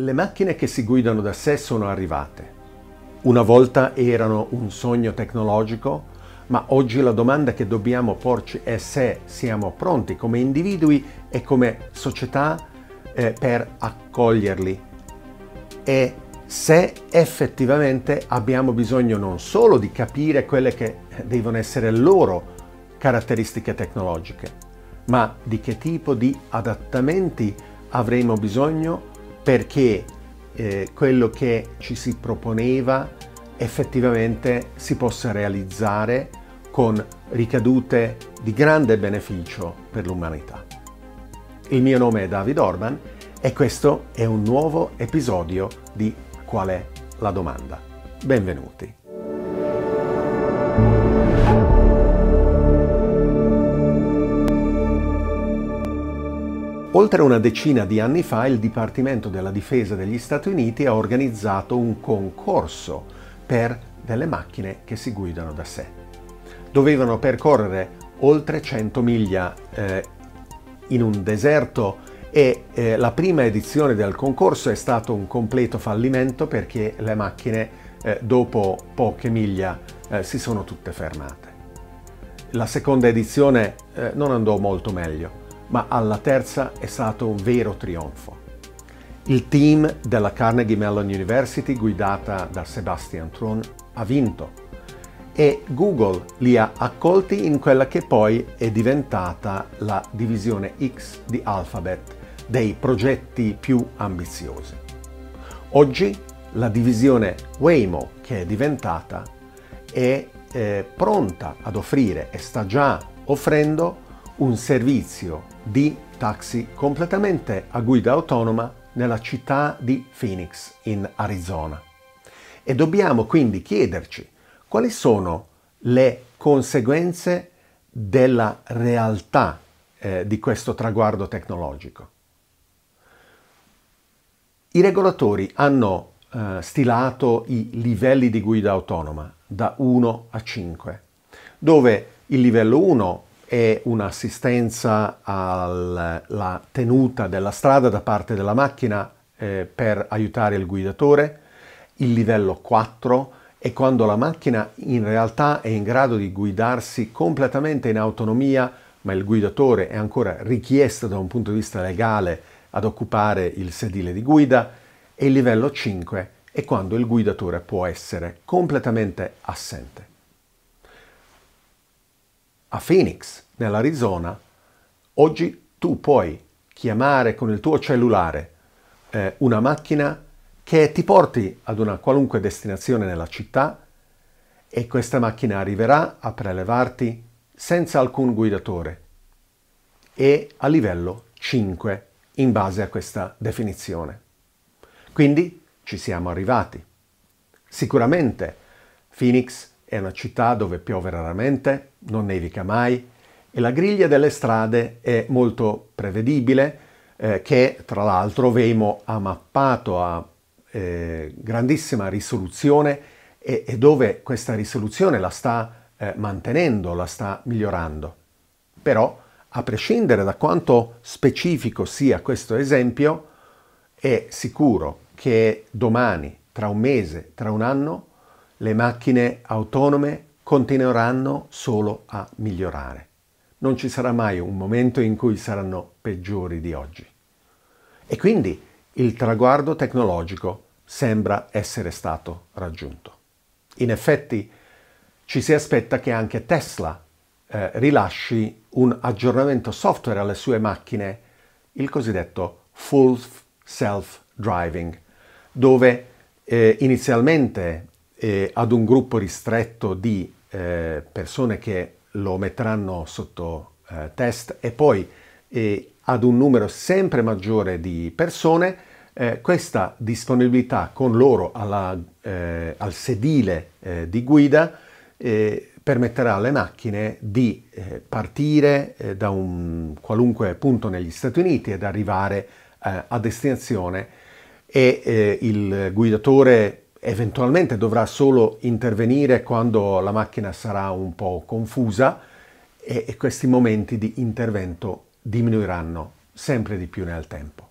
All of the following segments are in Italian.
Le macchine che si guidano da sé sono arrivate. Una volta erano un sogno tecnologico, ma oggi la domanda che dobbiamo porci è se siamo pronti come individui e come società eh, per accoglierli e se effettivamente abbiamo bisogno non solo di capire quelle che devono essere loro caratteristiche tecnologiche, ma di che tipo di adattamenti avremo bisogno perché eh, quello che ci si proponeva effettivamente si possa realizzare con ricadute di grande beneficio per l'umanità. Il mio nome è David Orban e questo è un nuovo episodio di Qual è la domanda? Benvenuti. Oltre una decina di anni fa il Dipartimento della Difesa degli Stati Uniti ha organizzato un concorso per delle macchine che si guidano da sé. Dovevano percorrere oltre 100 miglia eh, in un deserto e eh, la prima edizione del concorso è stato un completo fallimento perché le macchine eh, dopo poche miglia eh, si sono tutte fermate. La seconda edizione eh, non andò molto meglio ma alla terza è stato un vero trionfo. Il team della Carnegie Mellon University, guidata da Sebastian Thrun, ha vinto e Google li ha accolti in quella che poi è diventata la divisione X di Alphabet dei progetti più ambiziosi. Oggi la divisione Waymo, che è diventata, è eh, pronta ad offrire e sta già offrendo un servizio di taxi completamente a guida autonoma nella città di Phoenix in Arizona. E dobbiamo quindi chiederci quali sono le conseguenze della realtà eh, di questo traguardo tecnologico. I regolatori hanno eh, stilato i livelli di guida autonoma da 1 a 5, dove il livello 1 è un'assistenza alla tenuta della strada da parte della macchina eh, per aiutare il guidatore. Il livello 4 è quando la macchina in realtà è in grado di guidarsi completamente in autonomia, ma il guidatore è ancora richiesto da un punto di vista legale ad occupare il sedile di guida. E il livello 5 è quando il guidatore può essere completamente assente a Phoenix, nell'Arizona, oggi tu puoi chiamare con il tuo cellulare eh, una macchina che ti porti ad una qualunque destinazione nella città e questa macchina arriverà a prelevarti senza alcun guidatore e a livello 5 in base a questa definizione. Quindi ci siamo arrivati. Sicuramente Phoenix è una città dove piove raramente, non nevica mai e la griglia delle strade è molto prevedibile, eh, che tra l'altro Vemo ha mappato a eh, grandissima risoluzione e, e, dove questa risoluzione la sta eh, mantenendo, la sta migliorando. Però, a prescindere da quanto specifico sia questo esempio, è sicuro che domani, tra un mese, tra un anno, le macchine autonome continueranno solo a migliorare. Non ci sarà mai un momento in cui saranno peggiori di oggi. E quindi il traguardo tecnologico sembra essere stato raggiunto. In effetti ci si aspetta che anche Tesla eh, rilasci un aggiornamento software alle sue macchine, il cosiddetto full self-driving, dove eh, inizialmente eh, ad un gruppo ristretto di eh, persone che lo metteranno sotto eh, test e poi eh, ad un numero sempre maggiore di persone, eh, questa disponibilità con loro alla, eh, al sedile di guida permetterà alle macchine di partire da un qualunque punto negli Stati Uniti ed arrivare a destinazione e il guidatore eventualmente dovrà solo intervenire quando la macchina sarà un po' confusa e, e questi momenti di intervento diminuiranno sempre di più nel tempo.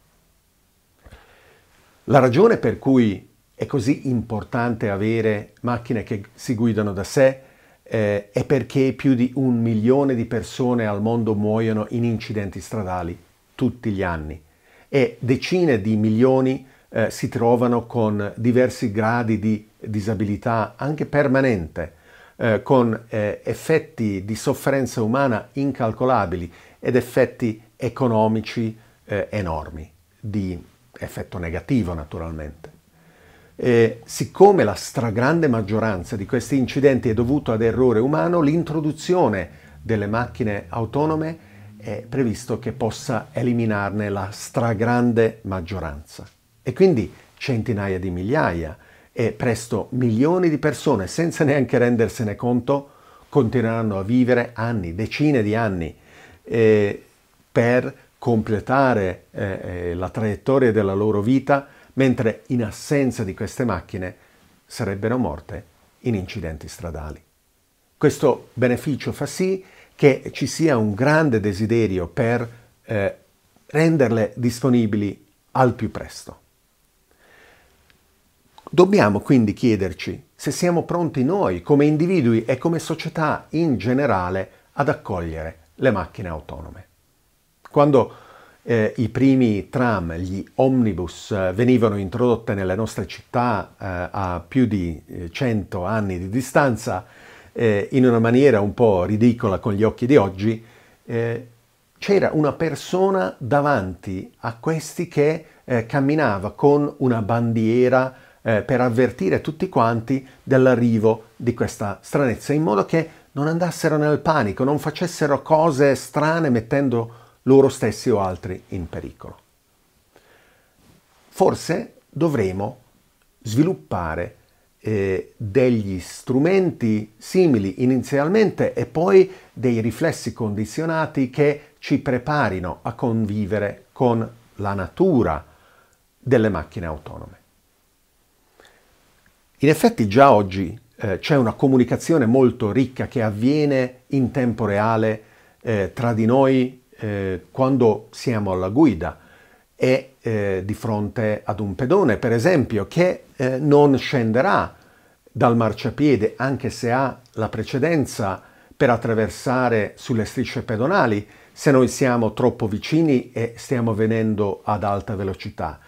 La ragione per cui è così importante avere macchine che si guidano da sé eh, è perché più di un milione di persone al mondo muoiono in incidenti stradali tutti gli anni e decine di milioni eh, si trovano con diversi gradi di disabilità anche permanente, eh, con eh, effetti di sofferenza umana incalcolabili ed effetti economici eh, enormi, di effetto negativo naturalmente. E siccome la stragrande maggioranza di questi incidenti è dovuto ad errore umano, l'introduzione delle macchine autonome è previsto che possa eliminarne la stragrande maggioranza. E quindi centinaia di migliaia e presto milioni di persone, senza neanche rendersene conto, continueranno a vivere anni, decine di anni, eh, per completare eh, eh la traiettoria della loro vita mentre in assenza di queste macchine sarebbero morte in incidenti stradali. Questo beneficio fa sì che ci sia un grande desiderio per eh, renderle disponibili al più presto. Dobbiamo quindi chiederci se siamo pronti noi, come individui e come società in generale, ad accogliere le macchine autonome. Quando eh, i primi tram, gli omnibus, eh, venivano introdotte nelle nostre città eh, a più di 100 eh, anni di distanza, eh, in una maniera un po' ridicola con gli occhi di oggi, eh, c'era una persona davanti a questi che camminava con una bandiera per avvertire tutti quanti dell'arrivo di questa stranezza, in modo che non andassero nel panico, non facessero cose strane mettendo loro stessi o altri in pericolo. Forse dovremo sviluppare eh, degli strumenti simili inizialmente e poi dei riflessi condizionati che ci preparino a convivere con la natura delle macchine autonome. In effetti già oggi eh, c'è una comunicazione molto ricca che avviene in tempo reale eh, tra di noi eh, quando siamo alla guida e eh, di fronte ad un pedone, per esempio, che eh, non scenderà dal marciapiede anche se ha la precedenza per attraversare sulle strisce pedonali se noi siamo troppo vicini e stiamo venendo ad alta velocità.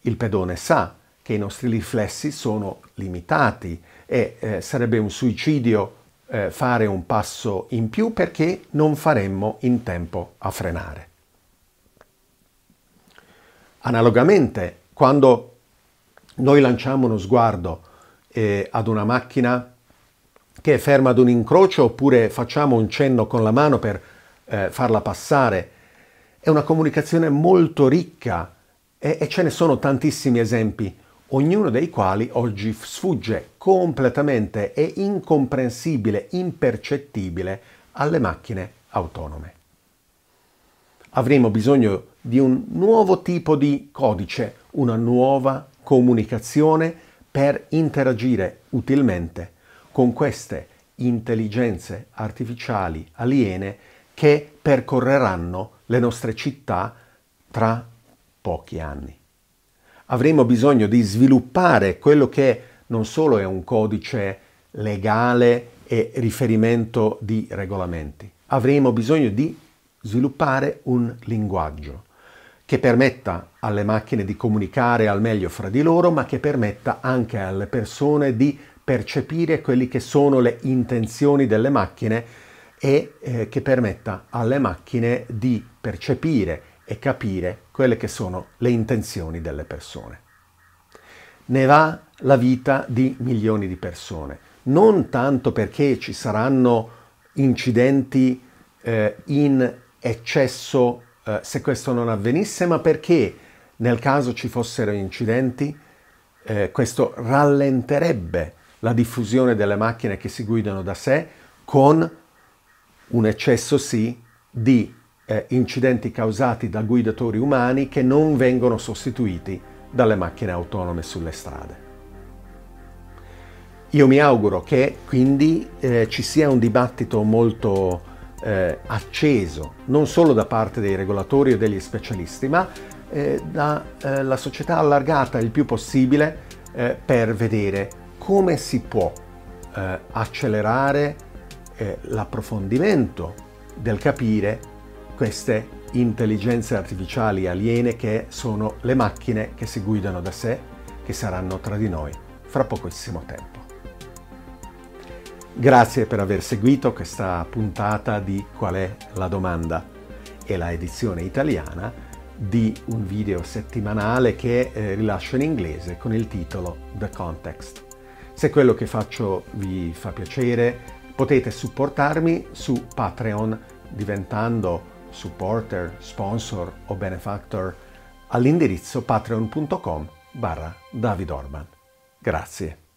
Il pedone sa che i nostri riflessi sono limitati e eh, sarebbe un suicidio eh, fare un passo in più perché non faremmo in tempo a frenare. Analogamente, quando noi lanciamo uno sguardo eh, ad una macchina che è ferma ad un incrocio oppure facciamo un cenno con la mano per eh, farla passare, è una comunicazione molto ricca e, e ce ne sono tantissimi esempi ognuno dei quali oggi sfugge completamente e incomprensibile, impercettibile alle macchine autonome. Avremo bisogno di un nuovo tipo di codice, una nuova comunicazione per interagire utilmente con queste intelligenze artificiali aliene che percorreranno le nostre città tra pochi anni avremo bisogno di sviluppare quello che non solo è un codice legale e riferimento di regolamenti, avremo bisogno di sviluppare un linguaggio che permetta alle macchine di comunicare al meglio fra di loro, ma che permetta anche alle persone di percepire quelle che sono le intenzioni delle macchine e eh, che permetta alle macchine di percepire e capire quelle che sono le intenzioni delle persone. Ne va la vita di milioni di persone, non tanto perché ci saranno incidenti eh, in eccesso eh, se questo non avvenisse, ma perché nel caso ci fossero incidenti, eh, questo rallenterebbe la diffusione delle macchine che si guidano da sé con un eccesso sì di eh, incidenti causati da guidatori umani che non vengono sostituiti dalle macchine autonome sulle strade. Io mi auguro che quindi eh, ci sia un dibattito molto eh, acceso, non solo da parte dei regolatori e degli specialisti, ma eh, dalla società allargata il più possibile eh, per vedere come si può eh, accelerare eh, l'approfondimento del capire queste intelligenze artificiali aliene che sono le macchine che si guidano da sé, che saranno tra di noi fra pochissimo tempo. Grazie per aver seguito questa puntata di Qual è la domanda e la edizione italiana di un video settimanale che eh, rilascio in inglese con il titolo The Context. Se quello che faccio vi fa piacere, potete supportarmi su Patreon diventando supporter, sponsor o benefactor all'indirizzo patreon.com barra David. Grazie.